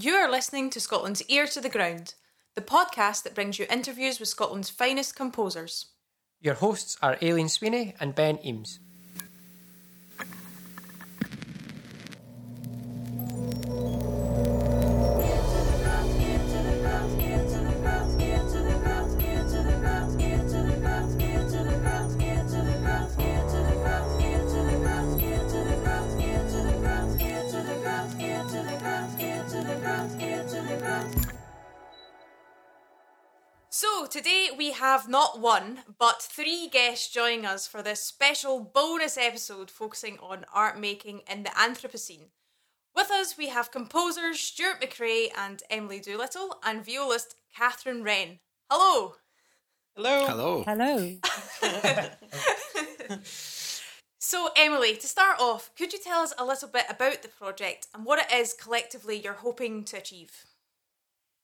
You are listening to Scotland's Ear to the Ground, the podcast that brings you interviews with Scotland's finest composers. Your hosts are Aileen Sweeney and Ben Eames. Today we have not one, but three guests joining us for this special bonus episode focusing on art making in the Anthropocene. With us, we have composers Stuart MacRae and Emily Doolittle, and violist Catherine Wren. Hello! Hello. Hello. Hello. So, Emily, to start off, could you tell us a little bit about the project and what it is collectively you're hoping to achieve?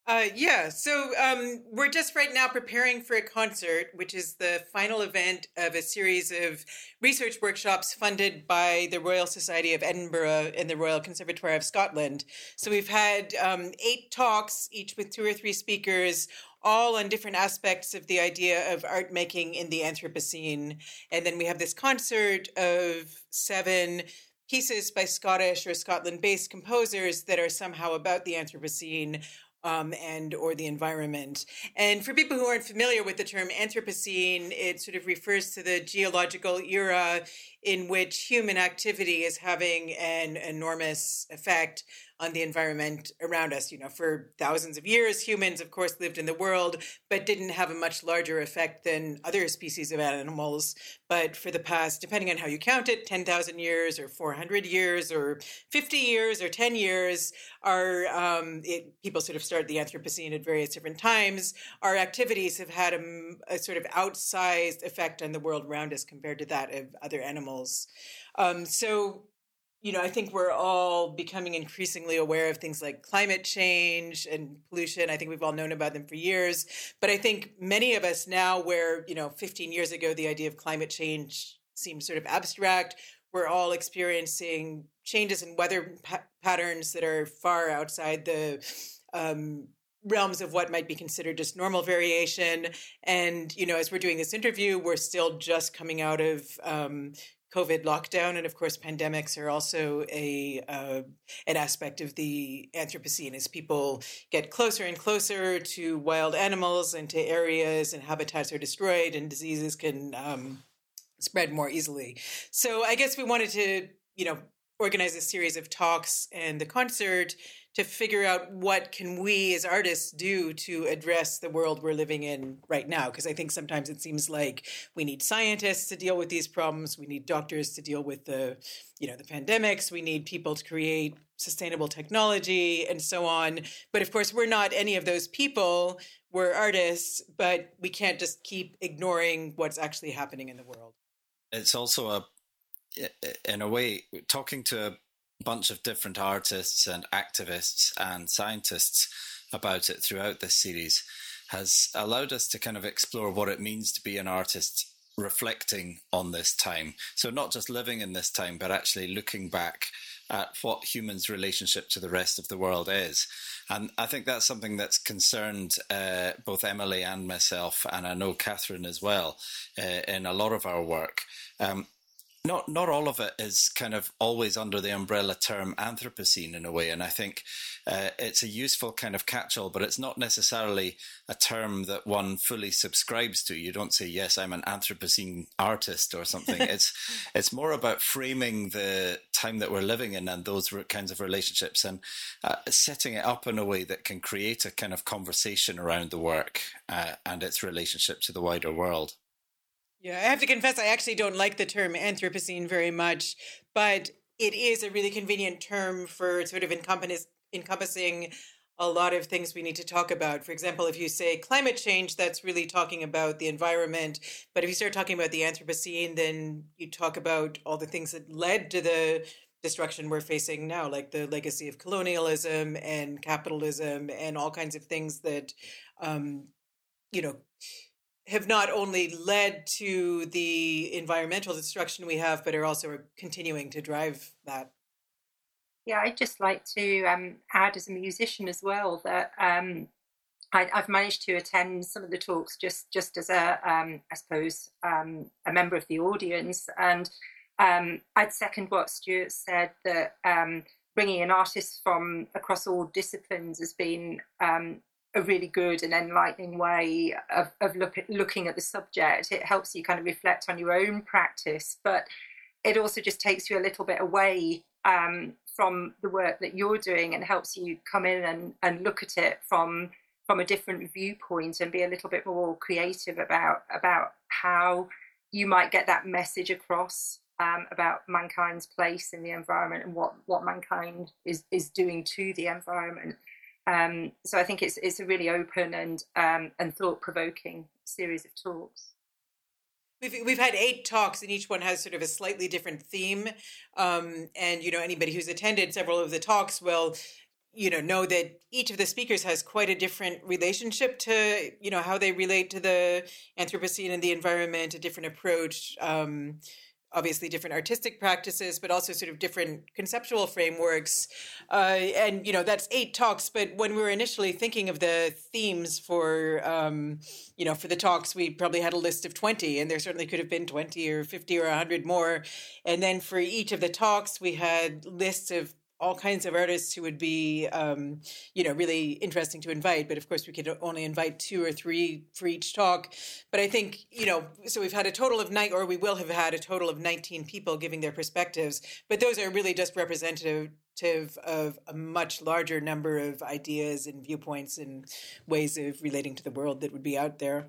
Uh, yeah, so um, we're just right now preparing for a concert, which is the final event of a series of research workshops funded by the Royal Society of Edinburgh and the Royal Conservatoire of Scotland. So we've had um, eight talks, each with two or three speakers, all on different aspects of the idea of art making in the Anthropocene. And then we have this concert of seven pieces by Scottish or Scotland based composers that are somehow about the Anthropocene um, and or the environment. And for people who aren't familiar with the term Anthropocene, it sort of refers to the geological era in which human activity is having an enormous effect on the environment around us. You know, for thousands of years, humans, of course, lived in the world, but didn't have a much larger effect than other species of animals. But for the past, depending on how you count it, 10,000 years or 400 years or 50 years or 10 years, our um, it, people sort of started the Anthropocene at various different times. Our activities have had a, a sort of outsized effect on the world around us compared to that of other animals. Um, so you know, I think we're all becoming increasingly aware of things like climate change and pollution. I think we've all known about them for years. But I think many of us now, where, you know, 15 years ago, the idea of climate change seemed sort of abstract, we're all experiencing changes in weather pa- patterns that are far outside the um, realms of what might be considered just normal variation. And, you know, as we're doing this interview, we're still just coming out of um, COVID lockdown, and of course, pandemics are also a uh, an aspect of the Anthropocene as people get closer and closer to wild animals and to areas and habitats are destroyed and diseases can um, spread more easily. So, I guess we wanted to, you know, organize a series of talks and the concert to figure out what can we as artists do to address the world we're living in right now. Because i think sometimes it seems like we need scientists to deal with these problems. We need doctors to deal with the you know the pandemics. We need people to create sustainable technology and so on. But of course we're not any of those people. We're artists but we can't just keep ignoring what's actually happening in the world. It's also a in a way talking to bunch of different artists and activists and scientists about it throughout this series has allowed us to kind of explore what it means to be an artist reflecting on this time. So, not just living in this time, but actually looking back at what humans' relationship to the rest of the world is. And I think that's something that's concerned uh, both Emily and myself, and I know Catherine as well, uh, in a lot of our work. Um, not not all of it is kind of always under the umbrella term Anthropocene in a way, and I think uh, it's a useful kind of catch-all, but it's not necessarily a term that one fully subscribes to. You don't say, "Yes, I'm an Anthropocene artist" or something. it's it's more about framing the time that we're living in and those kinds of relationships, and uh, setting it up in a way that can create a kind of conversation around the work uh, and its relationship to the wider world. Yeah, I have to confess, I actually don't like the term Anthropocene very much, but it is a really convenient term for sort of encompass, encompassing a lot of things we need to talk about. For example, if you say climate change, that's really talking about the environment. But if you start talking about the Anthropocene, then you talk about all the things that led to the destruction we're facing now, like the legacy of colonialism and capitalism and all kinds of things that, um, you know, have not only led to the environmental destruction we have, but are also continuing to drive that. Yeah, I'd just like to um, add as a musician as well that um, I, have managed to attend some of the talks just just as a, um, I suppose, um, a member of the audience, and um, I'd second what Stuart said that um, bringing in artists from across all disciplines has been um, a really good and enlightening way of, of look at, looking at the subject. It helps you kind of reflect on your own practice, but it also just takes you a little bit away um, from the work that you're doing and helps you come in and, and look at it from from a different viewpoint and be a little bit more creative about about how you might get that message across um, about mankind's place in the environment and what what mankind is is doing to the environment. Um, so I think it's it's a really open and um, and thought provoking series of talks. We've, we've had eight talks, and each one has sort of a slightly different theme. Um, and you know, anybody who's attended several of the talks will you know know that each of the speakers has quite a different relationship to you know how they relate to the anthropocene and the environment a different approach um, obviously different artistic practices but also sort of different conceptual frameworks. Uh, and you know that's eight talks but when we were initially thinking of the themes for um, you know for the talks we probably had a list of 20 and there certainly could have been 20 or 50 or 100 more. And then for each of the talks we had lists of all kinds of artists who would be, um, you know, really interesting to invite. But of course, we could only invite two or three for each talk. But I think, you know, so we've had a total of nine, or we will have had a total of 19 people giving their perspectives. But those are really just representative of a much larger number of ideas and viewpoints and ways of relating to the world that would be out there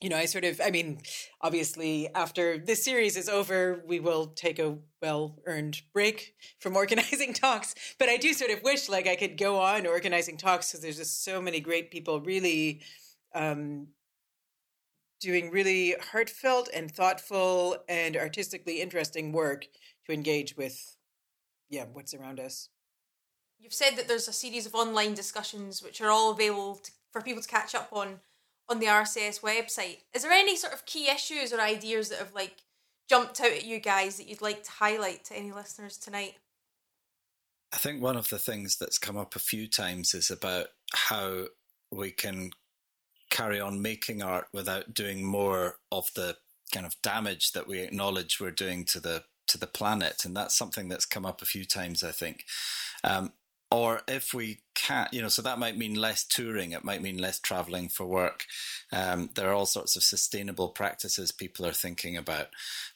you know, I sort of, I mean, obviously, after this series is over, we will take a well earned break from organizing talks. But I do sort of wish like I could go on organizing talks because there's just so many great people really um, doing really heartfelt and thoughtful and artistically interesting work to engage with, yeah, what's around us. You've said that there's a series of online discussions which are all available to, for people to catch up on on the RCS website. Is there any sort of key issues or ideas that have like jumped out at you guys that you'd like to highlight to any listeners tonight? I think one of the things that's come up a few times is about how we can carry on making art without doing more of the kind of damage that we acknowledge we're doing to the to the planet, and that's something that's come up a few times. I think, um, or if we can't, you know, so that might mean less touring, it might mean less traveling for work. Um, there are all sorts of sustainable practices people are thinking about,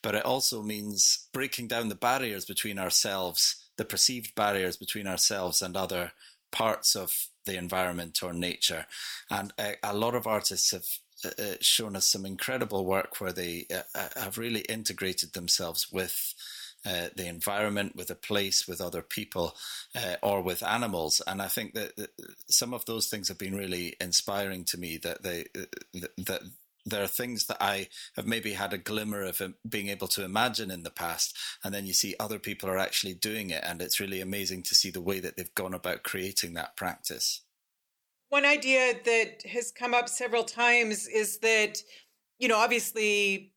but it also means breaking down the barriers between ourselves, the perceived barriers between ourselves and other parts of the environment or nature. And a, a lot of artists have uh, uh shown us some incredible work where they uh, uh have really integrated themselves with uh, the environment, with a place, with other people, uh, or with animals. And I think that, some of those things have been really inspiring to me. That they uh, that there are things that I have maybe had a glimmer of being able to imagine in the past, and then you see other people are actually doing it, and it's really amazing to see the way that they've gone about creating that practice. One idea that has come up several times is that, you know, obviously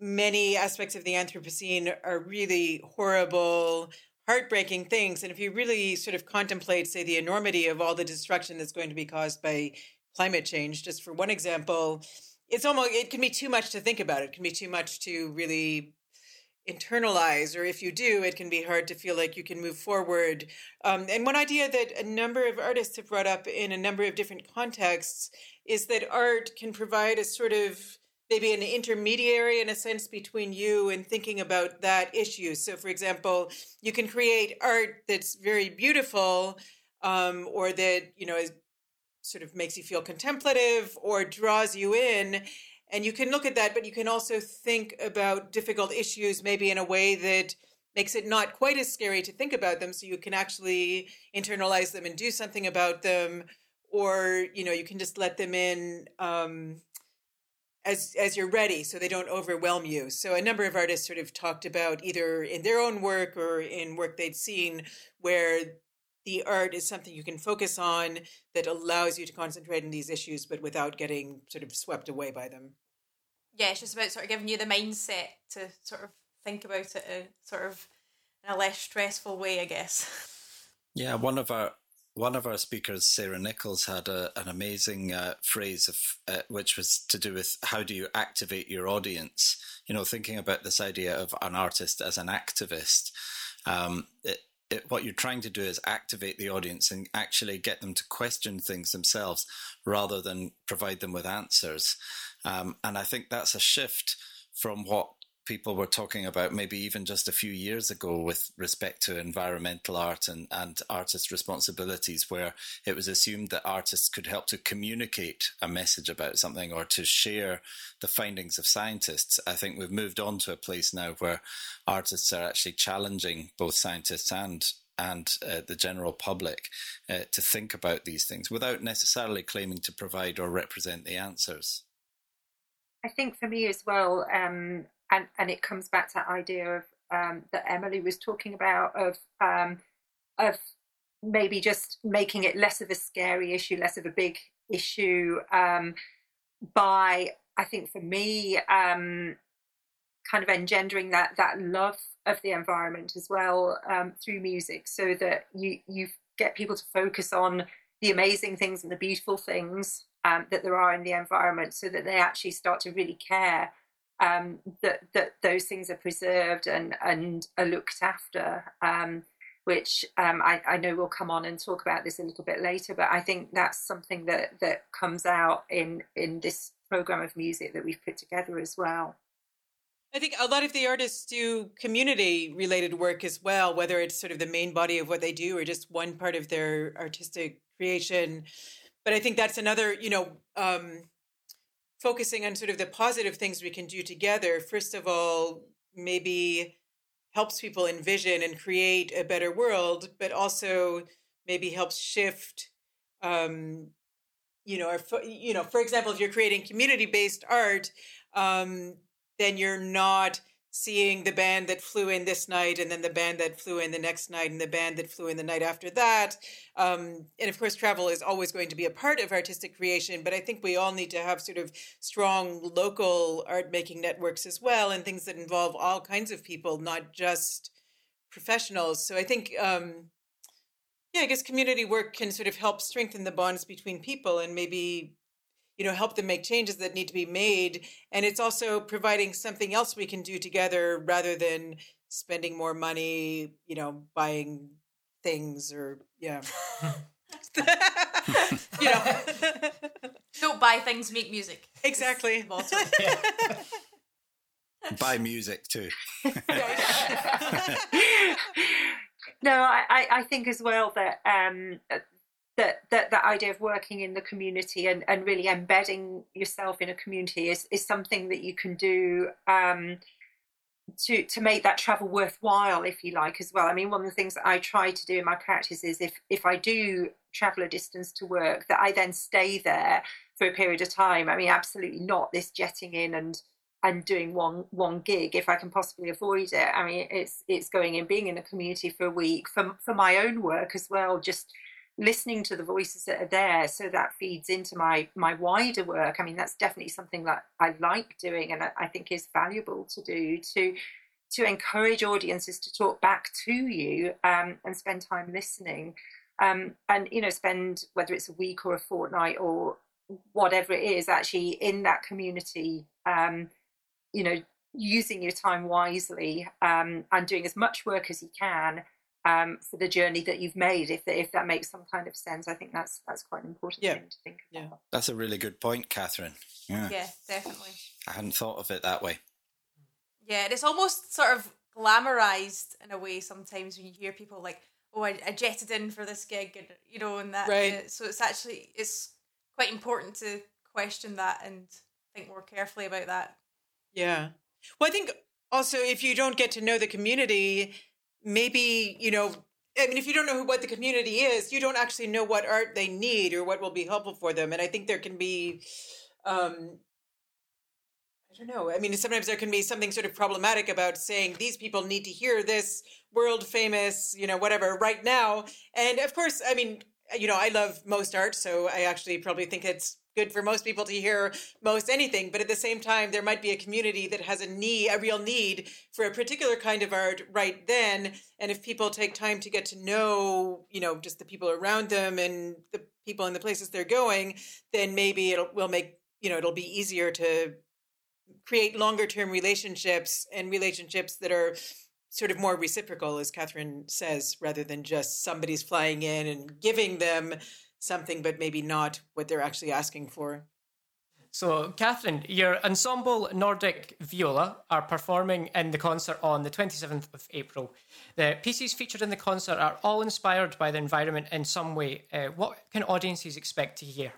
many aspects of the Anthropocene are really horrible, heartbreaking things. And if you really sort of contemplate, say, the enormity of all the destruction that's going to be caused by climate change, just for one example, it's almost it can be too much to think about. It can be too much to really internalize, or if you do, it can be hard to feel like you can move forward. Um, and one idea that a number of artists have brought up in a number of different contexts is that art can provide a sort of maybe an intermediary in a sense between you and thinking about that issue. So, for example, you can create art that's very beautiful, um, or that you know is, sort of makes you feel contemplative or draws you in. And you can look at that, but you can also think about difficult issues maybe in a way that makes it not quite as scary to think about them. So you can actually internalize them and do something about them, or you know, you can just let them in. Um, as as you're ready so they don't overwhelm you so a number of artists sort of talked about either in their own work or in work they'd seen where the art is something you can focus on that allows you to concentrate on these issues but without getting sort of swept away by them yeah it's just about sort of giving you the mindset to sort of think about it uh, sort of in a less stressful way, I guess. Yeah, one of our one of our speakers, Sarah Nichols, had a, an amazing uh, phrase of uh, which was to do with how do you activate your audience. You know, thinking about this idea of an artist as an activist. Um, it, it, what you're trying to do is activate the audience and actually get them to question things themselves rather than provide them with answers. Um, and I think that's a shift from what people were talking about maybe even just a few years ago with respect to environmental art and, and artist responsibilities, where it was assumed that artists could help to communicate a message about something or to share the findings of scientists. I think we've moved on to a place now where artists are actually challenging both scientists and and uh, the general public uh, to think about these things without necessarily claiming to provide or represent the answers. I think for me as well, um, and and it comes back to that idea of um, that Emily was talking about of um, of maybe just making it less of a scary issue, less of a big issue um, by I think for me um, kind of engendering that that love of the environment as well um, through music, so that you you get people to focus on the amazing things and the beautiful things um, that there are in the environment, so that they actually start to really care um, that that those things are preserved and and are looked after. Um, which um, I, I, know we'll come on and talk about this a little bit later, but I think that's something that that comes out in in this program of music that we've put together as well. I think a lot of the artists do community related work as well, whether it's sort of the main body of what they do or just one part of their artistic creation. But I think that's another, you know, um, focusing on sort of the positive things we can do together, first of all, maybe helps people envision and create a better world, but also maybe helps shift, um, you know, or, you know, for example, if you're creating community-based art, um, then you're not seeing the band that flew in this night and then the band that flew in the next night and the band that flew in the night after that. Um, and of course travel is always going to be a part of artistic creation but i think we all need to have sort of strong local art making networks as well and things that involve all kinds of people not just professionals. So i think um, yeah i guess community work can sort of help strengthen the bonds between people and maybe you know help them make changes that need to be made. And it's also providing something else we can do together rather than spending more money you know buying things or yeah. You know. Don't buy things make music. Exactly. Buy music too. No I, I think as well that um, that, that idea of working in the community and, and really embedding yourself in a community is, is something that you can do um, to to make that travel worthwhile, if you like, as well. I mean, one of the things that I try to do in my practice is if if I do travel a distance to work, that I then stay there for a period of time. I mean, absolutely not this jetting in and and doing one one gig if I can possibly avoid it. I mean, it's it's going in, being in a community for a week for for my own work as well, just listening to the voices that are there so that feeds into my my wider work. I mean that's definitely something that i like doing and i, think is valuable to do to to encourage audiences to talk back to you um, and spend time listening. Um, and you know spend whether it's a week or a fortnight or whatever it is actually in that community um, you know using your time wisely um, and doing as much work as you can um, for the journey that you've made. If if that makes some kind of sense, I think that's that's quite an important yeah. thing to think about. Yeah. That's a really good point, Catherine. Yeah. yeah, definitely. I hadn't thought of it that way. Yeah, it's almost sort of glamorized in a way sometimes when you hear people like, "Oh, I, I jetted in for this gig," and you know, and that. Right. Uh, so it's actually it's quite important to question that and think more carefully about that. Yeah. Well, I think also if you don't get to know the community maybe you know I mean, if you don't know who, what the community is, you don't actually know what art they need or what will be helpful for them. And I think there can be, um, I don't know. I mean, sometimes there can be something sort of problematic about saying these people need to hear this world famous, you know, whatever right now. And of course, I mean, you know, I love most art, so I actually probably think it's good for most people to hear most anything. But at the same time, there might be a community that has a need, a real need for a particular kind of art right then. And if people take time to get to know, you know, just the people around them and the people in the places they're going, then maybe it will make, you know, it'll be easier to create longer term relationships and relationships that are sort of more reciprocal, as Catherine says, rather than just somebody's flying in and giving them something, but maybe not what they're actually asking for. So, Catherine, your ensemble Nordic Viola are performing in the concert on the 27th of April. The pieces featured in the concert are all inspired by the environment in some way. Uh, what can audiences expect to hear?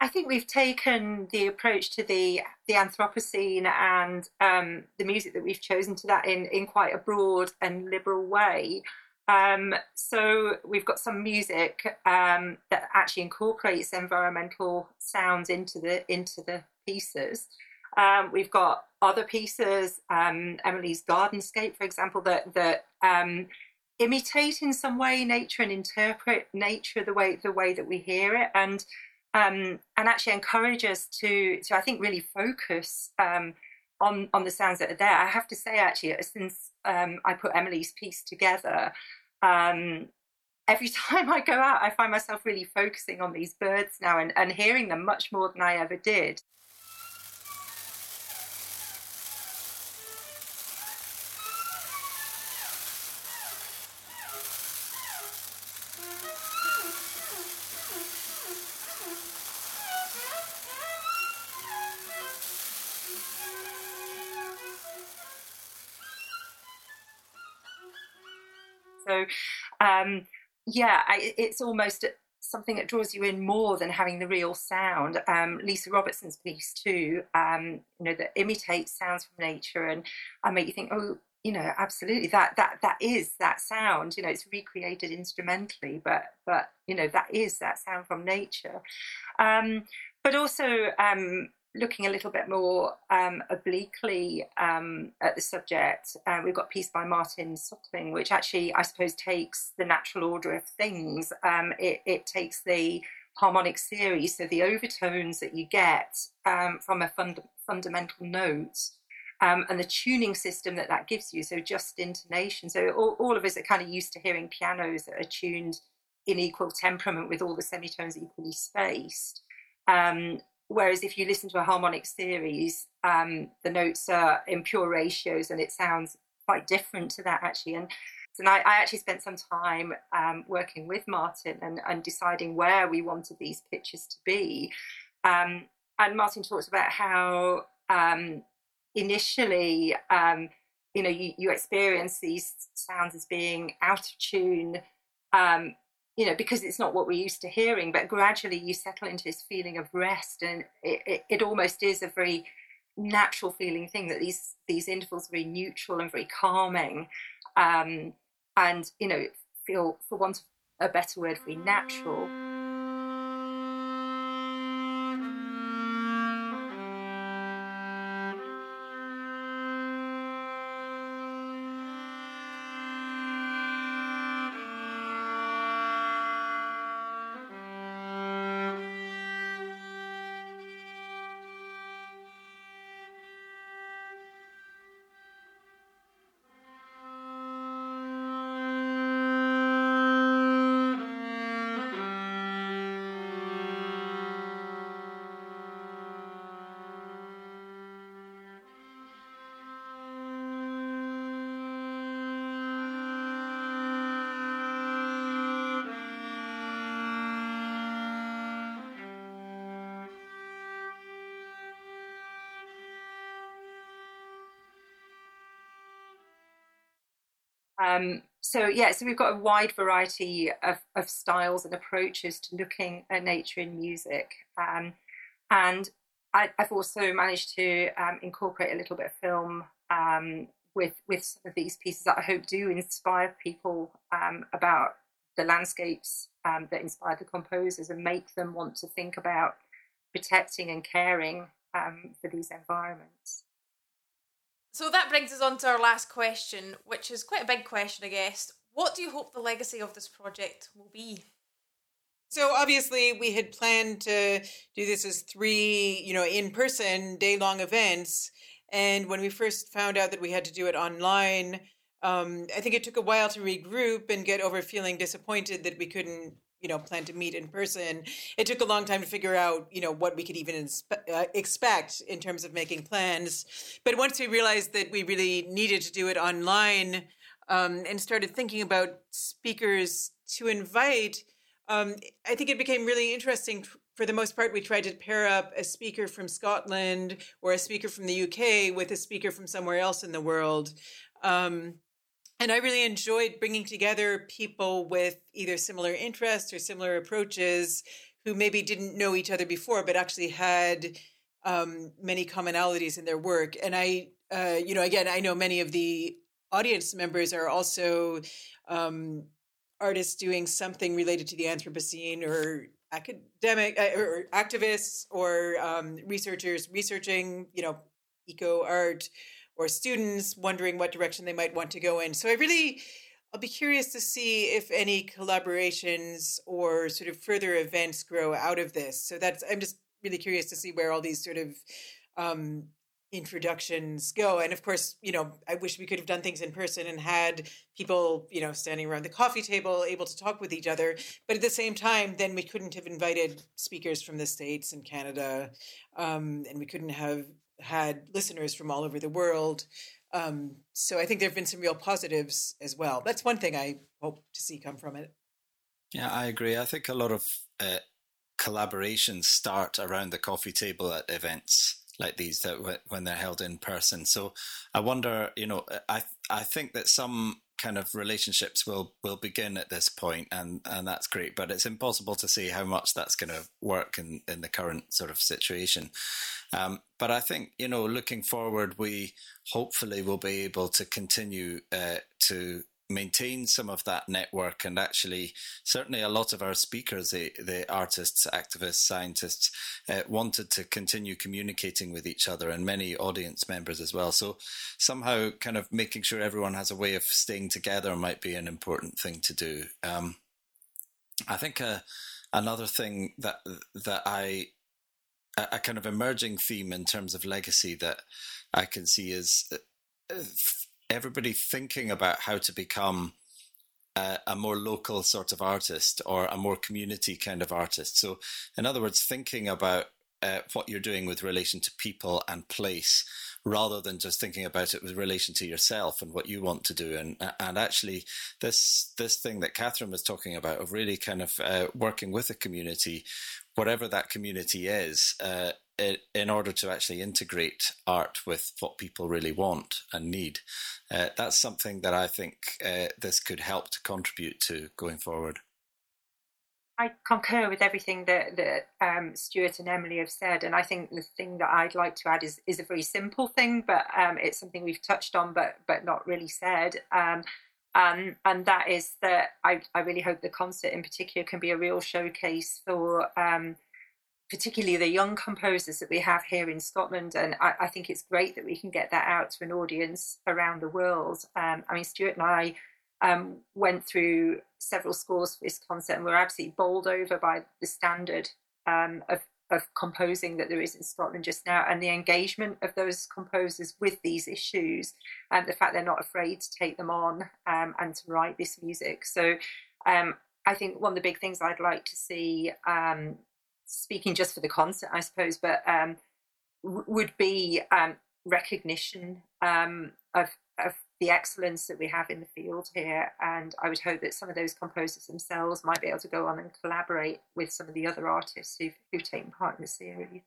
I think we've taken the approach to the the Anthropocene and um, the music that we've chosen to that in in quite a broad and liberal way. Um, so we've got some music um, that actually incorporates environmental sounds into the into the pieces. Um, we've got other pieces, um, Emily's Gardenscape, for example, that that um, imitate in some way nature and interpret nature the way the way that we hear it, and um, and actually encourage us to to I think really focus on on the sounds that are there. I have to say, actually, since um, I put Emily's piece together, um, every time I go out, I find myself really focusing on these birds now and, and hearing them much more than I ever did. Um, yeah, I, it's almost something that draws you in more than having the real sound. Um, Lisa Robertson's piece too, um, you know, that imitates sounds from nature and I make you think, oh, you know, absolutely that that that is that sound. You know, it's recreated instrumentally, but but you know that is that sound from nature. Um, but also, um, looking a little bit more um, obliquely um, at the subject, uh, we've got a piece by Martin Suckling, which actually, I suppose, takes the natural order of things. Um, it, it, takes the harmonic series, so the overtones that you get um, from a fund- fundamental note. Um, and the tuning system that that gives you, so just intonation. So all, all of us are kind of used to hearing pianos that are tuned in equal temperament with all the semitones equally spaced. Um, Whereas if you listen to a harmonic series, um, the notes are in pure ratios and it sounds quite different to that actually. And, and I, I actually spent some time um, working with Martin and, and, deciding where we wanted these pitches to be. Um, and Martin talks about how um, initially, um, you know, you, you experience these sounds as being out of tune um, you know, because it's not what we're used to hearing, but gradually you settle into this feeling of rest, and it, it, it, almost is a very natural feeling thing that these these intervals are very neutral and very calming, um, and you know, feel for want of a better word, very natural. Um, so yeah, so we've got a wide variety of, of styles and approaches to looking at nature in music, um, and I, have also managed to um, incorporate a little bit of film um, with with some of these pieces that I hope do inspire people um, about the landscapes um, that inspire the composers and make them want to think about protecting and caring for these environments. So that brings us on to our last question, which is quite a big question, I guess. What do you hope the legacy of this project will be? So obviously, we had planned to do this as three, you know, in-person day-long events. And when we first found out that we had to do it online, um, I think it took a while to regroup and get over feeling disappointed that we couldn't, you know, plan to meet in person. It took a long time to figure out, you know, what we could even inspe- uh, expect in terms of making plans. But once we realized that we really needed to do it online um, and started thinking about speakers to invite, um, I think it became really interesting. For the most part, we tried to pair up a speaker from Scotland or a speaker from the UK with a speaker from somewhere else in the world. Um, and I really enjoyed bringing together people with either similar interests or similar approaches who maybe didn't know each other before, but actually had um, many commonalities in their work. And I, uh, you know, again, I know many of the audience members are also um, artists doing something related to the Anthropocene or academic uh, or activists or um, researchers researching, you know, eco art or students wondering what direction they might want to go in. So I really, I'll be curious to see if any collaborations or sort of further events grow out of this. So that's, I'm just really curious to see where all these sort of um, introductions go. And of course, you know, I wish we could have done things in person and had people, you know, standing around the coffee table able to talk with each other. But at the same time, then we couldn't have invited speakers from the States and Canada. Um, and we couldn't have had listeners from all over the world. Um, so I think there have been some real positives as well. That's one thing I hope to see come from it. Yeah, I agree. I think a lot of uh, collaborations start around the coffee table at events like these that when they're held in person. So I wonder, you know, I I think that some kind of relationships will will begin at this point and and that's great but it's impossible to see how much that's going to work in in the current sort of situation. Um, but i think you know looking forward we hopefully will be able to continue uh, to maintain some of that network and actually certainly a lot of our speakers the, the artists activists scientists uh, wanted to continue communicating with each other and many audience members as well. So somehow kind of making sure everyone has a way of staying together might be an important thing to do. Um, i think uh, another thing that that i a, kind of emerging theme in terms of legacy that i can see is uh, everybody thinking about how to become a, a, more local sort of artist or a more community kind of artist. So, in other words, thinking about uh, what you're doing with relation to people and place rather than just thinking about it with relation to yourself and what you want to do and and actually this this thing that Catherine was talking about of really kind of uh, working with a community whatever that community is uh, in order to actually integrate art with what people really want and need. Uh, that's something that I think uh, this could help to contribute to going forward. I concur with everything that, that um, Stuart and Emily have said, and I think the thing that I'd like to add is, is a very simple thing, but um, it's something we've touched on, but but not really said. Um, um, and that is that I, I really hope the concert in particular can be a real showcase for um, particularly the young composers that we have here in Scotland. And I, I, think it's great that we can get that out to an audience around the world. Um, I mean, Stuart and I um, went through several scores for this concert and we are absolutely bowled over by the standard um, of, of composing that there is in Scotland just now and the engagement of those composers with these issues and the fact they're not afraid to take them on um, and to write this music. So um, I think one of the big things I'd like to see um, speaking just for the concert, I suppose, but um, would be um, recognition um, of, of the excellence that we have in the field here. And I would hope that some of those composers themselves might be able to go on and collaborate with some of the other artists who've, who've taken part in the series.